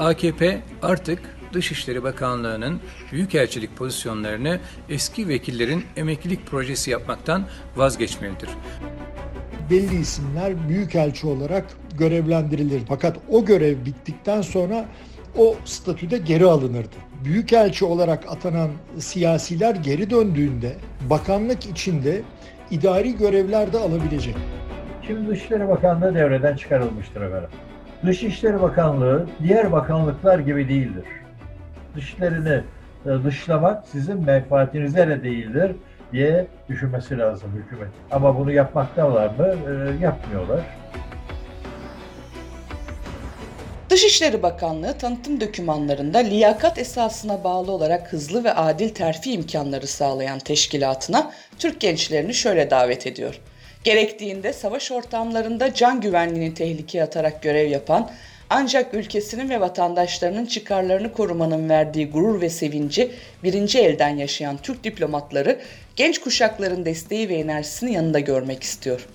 AKP artık Dışişleri Bakanlığı'nın büyükelçilik pozisyonlarını eski vekillerin emeklilik projesi yapmaktan vazgeçmelidir. Belli isimler büyükelçi olarak görevlendirilir. Fakat o görev bittikten sonra o statüde geri alınırdı. Büyükelçi olarak atanan siyasiler geri döndüğünde bakanlık içinde idari görevler de alabilecek. Şimdi Dışişleri Bakanlığı devreden çıkarılmıştır efendim. Dışişleri Bakanlığı diğer bakanlıklar gibi değildir. Dışlarını e, dışlamak sizin menfaatinize de değildir diye düşünmesi lazım hükümet. Ama bunu yapmaktalar mı? E, yapmıyorlar. Dışişleri Bakanlığı tanıtım dokümanlarında liyakat esasına bağlı olarak hızlı ve adil terfi imkanları sağlayan teşkilatına Türk gençlerini şöyle davet ediyor. Gerektiğinde savaş ortamlarında can güvenliğini tehlikeye atarak görev yapan ancak ülkesinin ve vatandaşlarının çıkarlarını korumanın verdiği gurur ve sevinci birinci elden yaşayan Türk diplomatları genç kuşakların desteği ve enerjisini yanında görmek istiyor.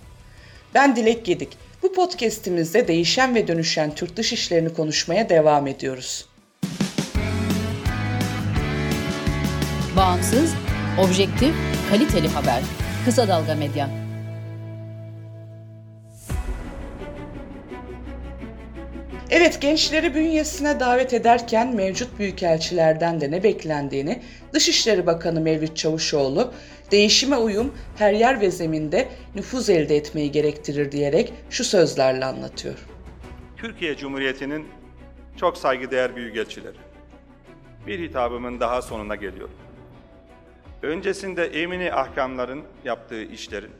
Ben Dilek Gedik. Bu podcast'imizde değişen ve dönüşen Türk dış işlerini konuşmaya devam ediyoruz. Bağımsız, objektif, kaliteli haber. Kısa Dalga Medya. Evet gençleri bünyesine davet ederken mevcut büyükelçilerden de ne beklendiğini Dışişleri Bakanı Mevlüt Çavuşoğlu değişime uyum her yer ve zeminde nüfuz elde etmeyi gerektirir diyerek şu sözlerle anlatıyor. Türkiye Cumhuriyeti'nin çok saygıdeğer büyükelçileri. Bir hitabımın daha sonuna geliyorum. Öncesinde emini ahkamların yaptığı işlerin,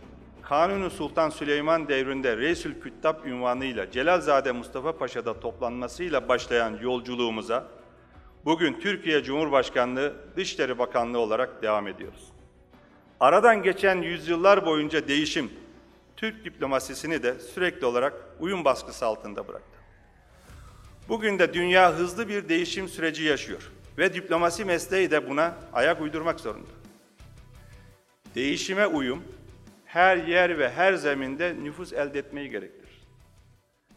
Kanuni Sultan Süleyman devrinde Reisül Küttab ünvanıyla Celalzade Mustafa Paşa'da toplanmasıyla başlayan yolculuğumuza bugün Türkiye Cumhurbaşkanlığı Dışişleri Bakanlığı olarak devam ediyoruz. Aradan geçen yüzyıllar boyunca değişim, Türk diplomasisini de sürekli olarak uyum baskısı altında bıraktı. Bugün de dünya hızlı bir değişim süreci yaşıyor ve diplomasi mesleği de buna ayak uydurmak zorunda. Değişime uyum, her yer ve her zeminde nüfus elde etmeyi gerektirir.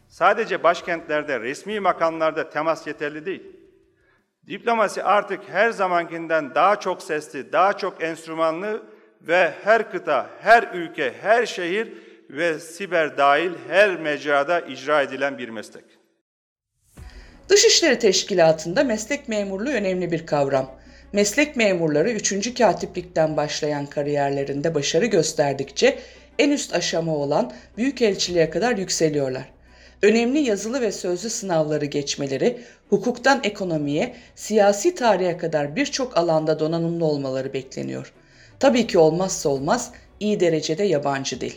Sadece başkentlerde, resmi makamlarda temas yeterli değil. Diplomasi artık her zamankinden daha çok sesli, daha çok enstrümanlı ve her kıta, her ülke, her şehir ve siber dahil her mecrada icra edilen bir meslek. Dışişleri Teşkilatı'nda meslek memurluğu önemli bir kavram. Meslek memurları 3. katiplikten başlayan kariyerlerinde başarı gösterdikçe en üst aşama olan büyükelçiliğe kadar yükseliyorlar. Önemli yazılı ve sözlü sınavları geçmeleri, hukuktan ekonomiye, siyasi tarihe kadar birçok alanda donanımlı olmaları bekleniyor. Tabii ki olmazsa olmaz iyi derecede yabancı dil.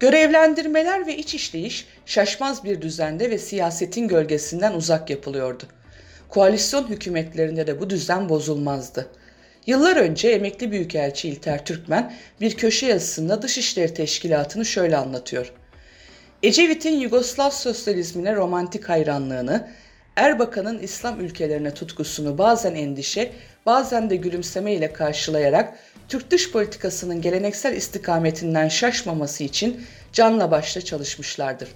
Görevlendirmeler ve iç işleyiş şaşmaz bir düzende ve siyasetin gölgesinden uzak yapılıyordu. Koalisyon hükümetlerinde de bu düzen bozulmazdı. Yıllar önce emekli büyükelçi İlter Türkmen bir köşe yazısında Dışişleri Teşkilatı'nı şöyle anlatıyor. Ecevit'in Yugoslav sosyalizmine romantik hayranlığını, Erbakan'ın İslam ülkelerine tutkusunu bazen endişe, bazen de gülümseme ile karşılayarak Türk dış politikasının geleneksel istikametinden şaşmaması için canla başla çalışmışlardır.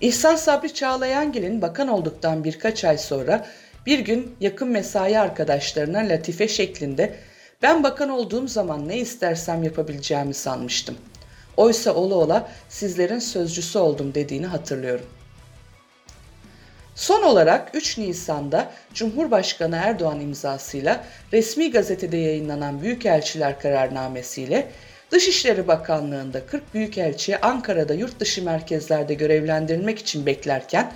İhsan Sabri Çağlayangil'in bakan olduktan birkaç ay sonra bir gün yakın mesai arkadaşlarına latife şeklinde ben bakan olduğum zaman ne istersem yapabileceğimi sanmıştım. Oysa ola ola sizlerin sözcüsü oldum dediğini hatırlıyorum. Son olarak 3 Nisan'da Cumhurbaşkanı Erdoğan imzasıyla resmi gazetede yayınlanan Büyükelçiler kararnamesiyle Dışişleri Bakanlığı'nda 40 büyükelçiye Ankara'da yurt dışı merkezlerde görevlendirilmek için beklerken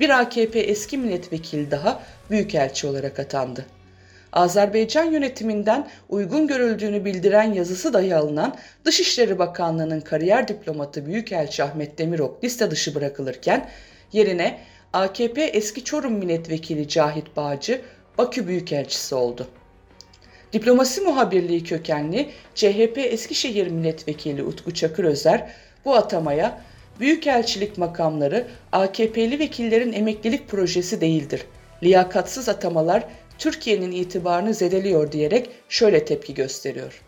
bir AKP eski milletvekili daha büyükelçi olarak atandı. Azerbaycan yönetiminden uygun görüldüğünü bildiren yazısı dahi alınan Dışişleri Bakanlığı'nın kariyer diplomatı Büyükelçi Ahmet Demirok liste dışı bırakılırken yerine AKP eski Çorum milletvekili Cahit Bağcı Bakü Büyükelçisi oldu. Diplomasi muhabirliği kökenli CHP Eskişehir Milletvekili Utku Çakır Özer bu atamaya Büyükelçilik makamları AKP'li vekillerin emeklilik projesi değildir. Liyakatsız atamalar Türkiye'nin itibarını zedeliyor diyerek şöyle tepki gösteriyor.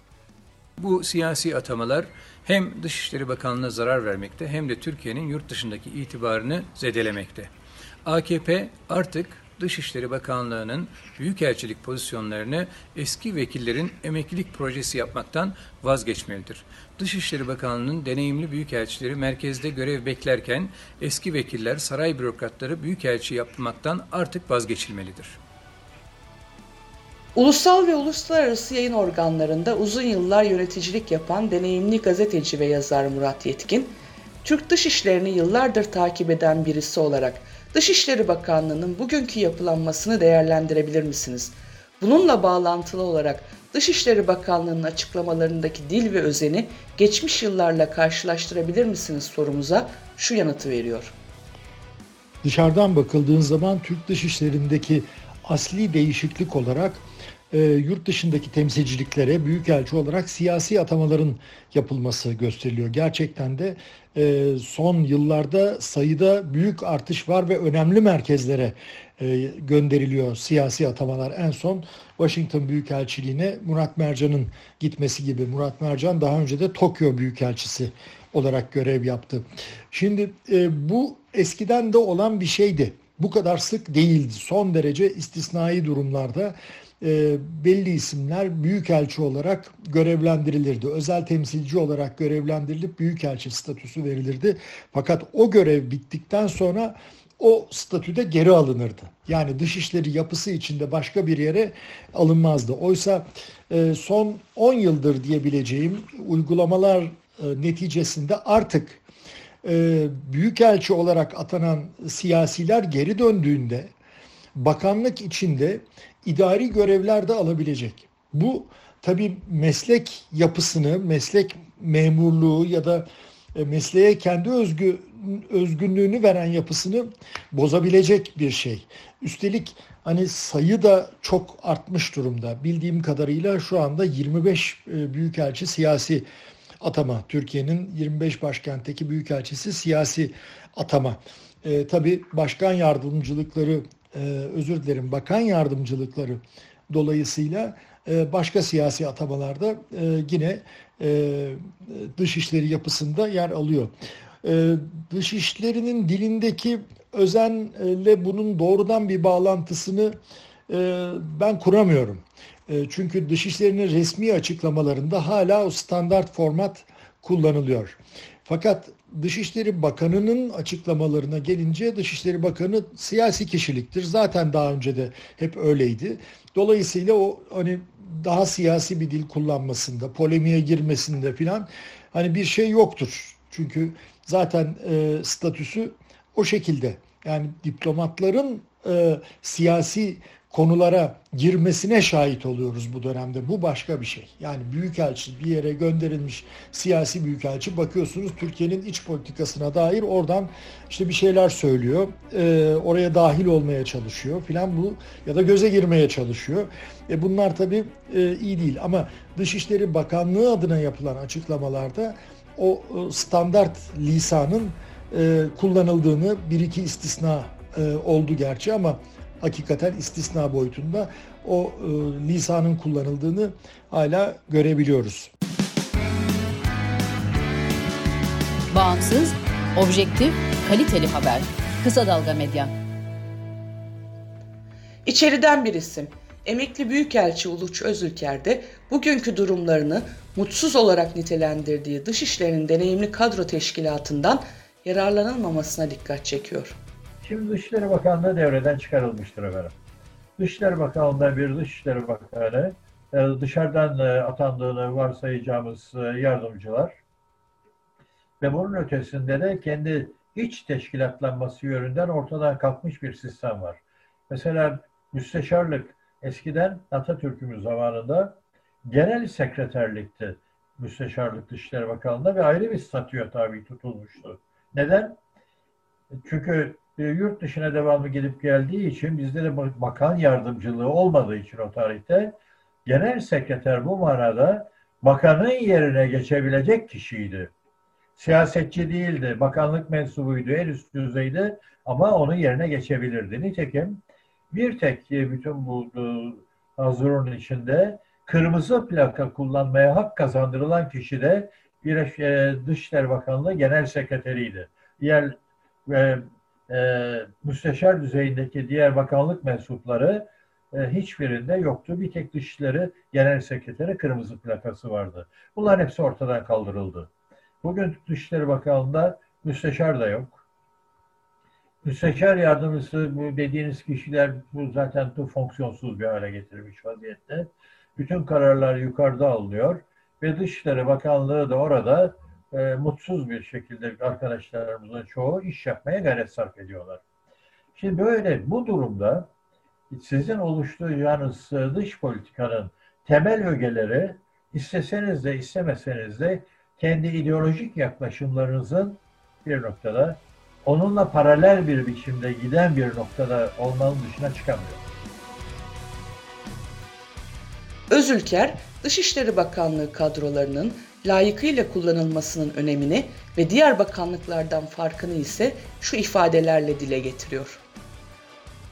Bu siyasi atamalar hem Dışişleri Bakanlığı'na zarar vermekte hem de Türkiye'nin yurt dışındaki itibarını zedelemekte. AKP artık Dışişleri Bakanlığı'nın büyükelçilik pozisyonlarını eski vekillerin emeklilik projesi yapmaktan vazgeçmelidir. Dışişleri Bakanlığı'nın deneyimli büyükelçileri merkezde görev beklerken eski vekiller, saray bürokratları büyükelçi yapmaktan artık vazgeçilmelidir. Ulusal ve uluslararası yayın organlarında uzun yıllar yöneticilik yapan deneyimli gazeteci ve yazar Murat Yetkin, Türk dışişlerini yıllardır takip eden birisi olarak Dışişleri Bakanlığı'nın bugünkü yapılanmasını değerlendirebilir misiniz? Bununla bağlantılı olarak Dışişleri Bakanlığı'nın açıklamalarındaki dil ve özeni geçmiş yıllarla karşılaştırabilir misiniz sorumuza şu yanıtı veriyor. Dışarıdan bakıldığın zaman Türk dışişlerindeki asli değişiklik olarak e, yurt dışındaki temsilciliklere büyükelçi olarak siyasi atamaların yapılması gösteriliyor. Gerçekten de e, son yıllarda sayıda büyük artış var ve önemli merkezlere e, gönderiliyor siyasi atamalar. En son Washington Büyükelçiliğine Murat Mercan'ın gitmesi gibi. Murat Mercan daha önce de Tokyo Büyükelçisi olarak görev yaptı. Şimdi e, bu eskiden de olan bir şeydi. Bu kadar sık değildi. Son derece istisnai durumlarda e, belli isimler büyükelçi olarak görevlendirilirdi. Özel temsilci olarak görevlendirilip büyükelçi statüsü verilirdi. Fakat o görev bittikten sonra o statüde geri alınırdı. Yani dışişleri yapısı içinde başka bir yere alınmazdı. Oysa e, son 10 yıldır diyebileceğim uygulamalar e, neticesinde artık e, büyükelçi olarak atanan siyasiler geri döndüğünde bakanlık içinde idari görevler de alabilecek. Bu tabi meslek yapısını, meslek memurluğu ya da e, mesleğe kendi özgü özgünlüğünü veren yapısını bozabilecek bir şey. Üstelik hani sayı da çok artmış durumda. Bildiğim kadarıyla şu anda 25 e, büyükelçi siyasi atama. Türkiye'nin 25 başkentteki büyükelçisi siyasi atama. E, tabii başkan yardımcılıkları özür dilerim bakan yardımcılıkları dolayısıyla e, başka siyasi atamalarda e, yine e, dışişleri yapısında yer alıyor. Dışişlerinin dilindeki özenle bunun doğrudan bir bağlantısını ben kuramıyorum. Çünkü dışişlerinin resmi açıklamalarında hala o standart format kullanılıyor. Fakat Dışişleri Bakanı'nın açıklamalarına gelince Dışişleri Bakanı siyasi kişiliktir. Zaten daha önce de hep öyleydi. Dolayısıyla o hani daha siyasi bir dil kullanmasında, polemiğe girmesinde filan hani bir şey yoktur. Çünkü zaten e, statüsü o şekilde. Yani diplomatların e, siyasi konulara girmesine şahit oluyoruz bu dönemde. Bu başka bir şey. Yani büyükelçi bir yere gönderilmiş siyasi büyükelçi bakıyorsunuz Türkiye'nin iç politikasına dair oradan işte bir şeyler söylüyor. E, oraya dahil olmaya çalışıyor filan bu ya da göze girmeye çalışıyor. E, bunlar tabii e, iyi değil ama Dışişleri Bakanlığı adına yapılan açıklamalarda o e, standart lisanın e, kullanıldığını bir iki istisna e, oldu gerçi ama hakikaten istisna boyutunda o e, lisanın kullanıldığını hala görebiliyoruz. Bağımsız, objektif, kaliteli haber. Kısa Dalga Medya. İçeriden bir isim. Emekli Büyükelçi Uluç Özülker de bugünkü durumlarını mutsuz olarak nitelendirdiği Dışişleri'nin deneyimli kadro teşkilatından yararlanılmamasına dikkat çekiyor. Şimdi Dışişleri Bakanlığı devreden çıkarılmıştır efendim. Dışişleri Bakanlığı'nda bir Dışişleri Bakanı, e, dışarıdan e, atandığını varsayacağımız e, yardımcılar ve bunun ötesinde de kendi iç teşkilatlanması yönünden ortadan kalkmış bir sistem var. Mesela müsteşarlık eskiden Atatürk'ümüz zamanında genel sekreterlikti müsteşarlık Dışişleri Bakanlığı'nda ve ayrı bir statüye tabi tutulmuştu. Neden? Çünkü e, yurt dışına devamlı gidip geldiği için bizde de bakan yardımcılığı olmadığı için o tarihte genel sekreter bu manada bakanın yerine geçebilecek kişiydi. Siyasetçi değildi, bakanlık mensubuydu, en üst düzeyde ama onun yerine geçebilirdi. Nitekim bir tek e, bütün bu e, hazırın içinde kırmızı plaka kullanmaya hak kazandırılan kişi de bir Dışişleri Bakanlığı Genel Sekreteriydi. Diğer e, müsteşar düzeyindeki diğer bakanlık mensupları e, hiçbirinde yoktu. Bir tek Dışişleri Genel Sekreteri kırmızı plakası vardı. Bunların hepsi ortadan kaldırıldı. Bugün Dışişleri Bakanlığı'nda müsteşar da yok. Müsteşar yardımcısı dediğiniz kişiler bu zaten bu fonksiyonsuz bir hale getirmiş vaziyette. Bütün kararlar yukarıda alınıyor ve Dışişleri Bakanlığı da orada e, mutsuz bir şekilde arkadaşlarımızın çoğu iş yapmaya gayret sarf ediyorlar. Şimdi böyle bu durumda sizin oluşturacağınız dış politikanın temel ögeleri isteseniz de istemeseniz de kendi ideolojik yaklaşımlarınızın bir noktada onunla paralel bir biçimde giden bir noktada olmanın dışına çıkamıyor. Özülker, Dışişleri Bakanlığı kadrolarının layıkıyla kullanılmasının önemini ve diğer bakanlıklardan farkını ise şu ifadelerle dile getiriyor.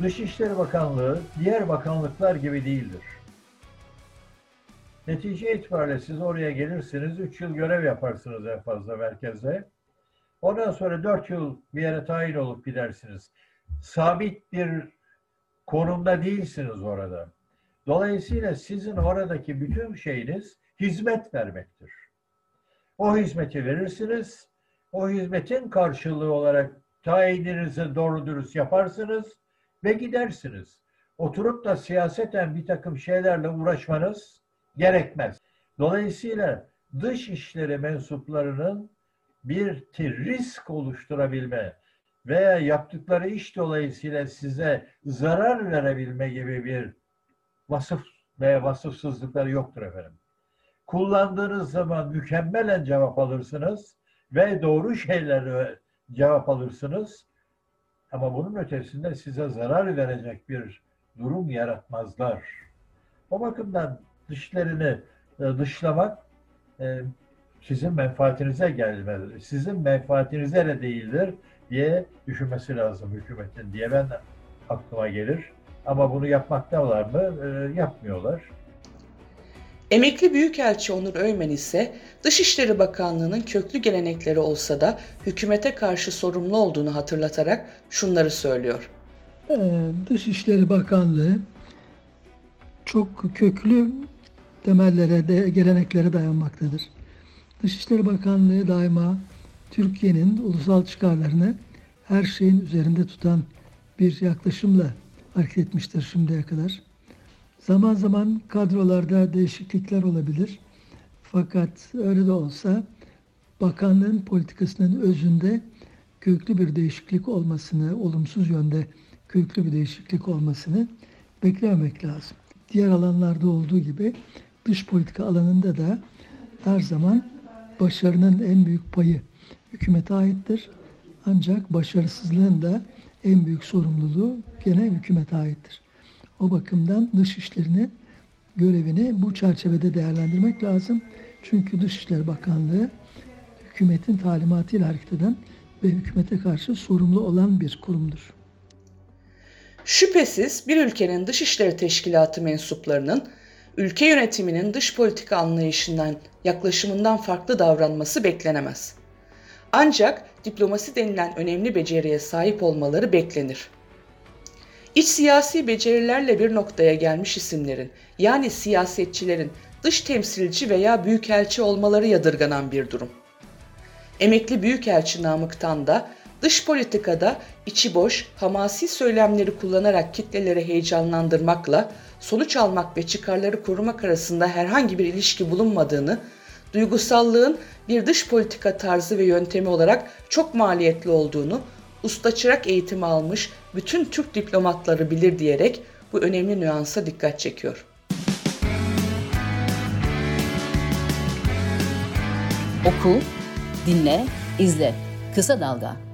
Dışişleri Bakanlığı diğer bakanlıklar gibi değildir. Netice itibariyle siz oraya gelirsiniz, 3 yıl görev yaparsınız en fazla merkezde. Ondan sonra 4 yıl bir yere tayin olup gidersiniz. Sabit bir konumda değilsiniz orada. Dolayısıyla sizin oradaki bütün şeyiniz hizmet vermektir. O hizmeti verirsiniz. O hizmetin karşılığı olarak tayininizi doğru dürüst yaparsınız ve gidersiniz. Oturup da siyaseten bir takım şeylerle uğraşmanız gerekmez. Dolayısıyla dış işleri mensuplarının bir risk oluşturabilme veya yaptıkları iş dolayısıyla size zarar verebilme gibi bir vasıf veya vasıfsızlıkları yoktur efendim. Kullandığınız zaman mükemmelen cevap alırsınız ve doğru şeyleri cevap alırsınız. Ama bunun ötesinde size zarar verecek bir durum yaratmazlar. O bakımdan dışlarını e, dışlamak e, sizin menfaatinize gelmez. Sizin menfaatinize de değildir diye düşünmesi lazım hükümetin diye ben aklıma gelir. Ama bunu yapmaktalar mı? E, yapmıyorlar. Emekli Büyükelçi Onur Öymen ise Dışişleri Bakanlığı'nın köklü gelenekleri olsa da hükümete karşı sorumlu olduğunu hatırlatarak şunları söylüyor. Ee, Dışişleri Bakanlığı çok köklü temellere, de, geleneklere dayanmaktadır. Dışişleri Bakanlığı daima Türkiye'nin ulusal çıkarlarını her şeyin üzerinde tutan bir yaklaşımla hareket etmiştir şimdiye kadar. Zaman zaman kadrolarda değişiklikler olabilir. Fakat öyle de olsa bakanlığın politikasının özünde köklü bir değişiklik olmasını, olumsuz yönde köklü bir değişiklik olmasını beklememek lazım. Diğer alanlarda olduğu gibi dış politika alanında da her zaman başarının en büyük payı hükümete aittir. Ancak başarısızlığın da en büyük sorumluluğu gene hükümete aittir. O bakımdan dış işlerini görevini bu çerçevede değerlendirmek lazım. Çünkü Dışişleri Bakanlığı hükümetin talimatıyla hareket eden ve hükümete karşı sorumlu olan bir kurumdur. Şüphesiz bir ülkenin dışişleri teşkilatı mensuplarının ülke yönetiminin dış politika anlayışından, yaklaşımından farklı davranması beklenemez. Ancak diplomasi denilen önemli beceriye sahip olmaları beklenir. İç siyasi becerilerle bir noktaya gelmiş isimlerin yani siyasetçilerin dış temsilci veya büyükelçi olmaları yadırganan bir durum. Emekli Büyükelçi Namık'tan da dış politikada içi boş, hamasi söylemleri kullanarak kitleleri heyecanlandırmakla sonuç almak ve çıkarları korumak arasında herhangi bir ilişki bulunmadığını, duygusallığın bir dış politika tarzı ve yöntemi olarak çok maliyetli olduğunu usta çırak eğitimi almış bütün Türk diplomatları bilir diyerek bu önemli nüansa dikkat çekiyor. Oku, dinle, izle. Kısa Dalga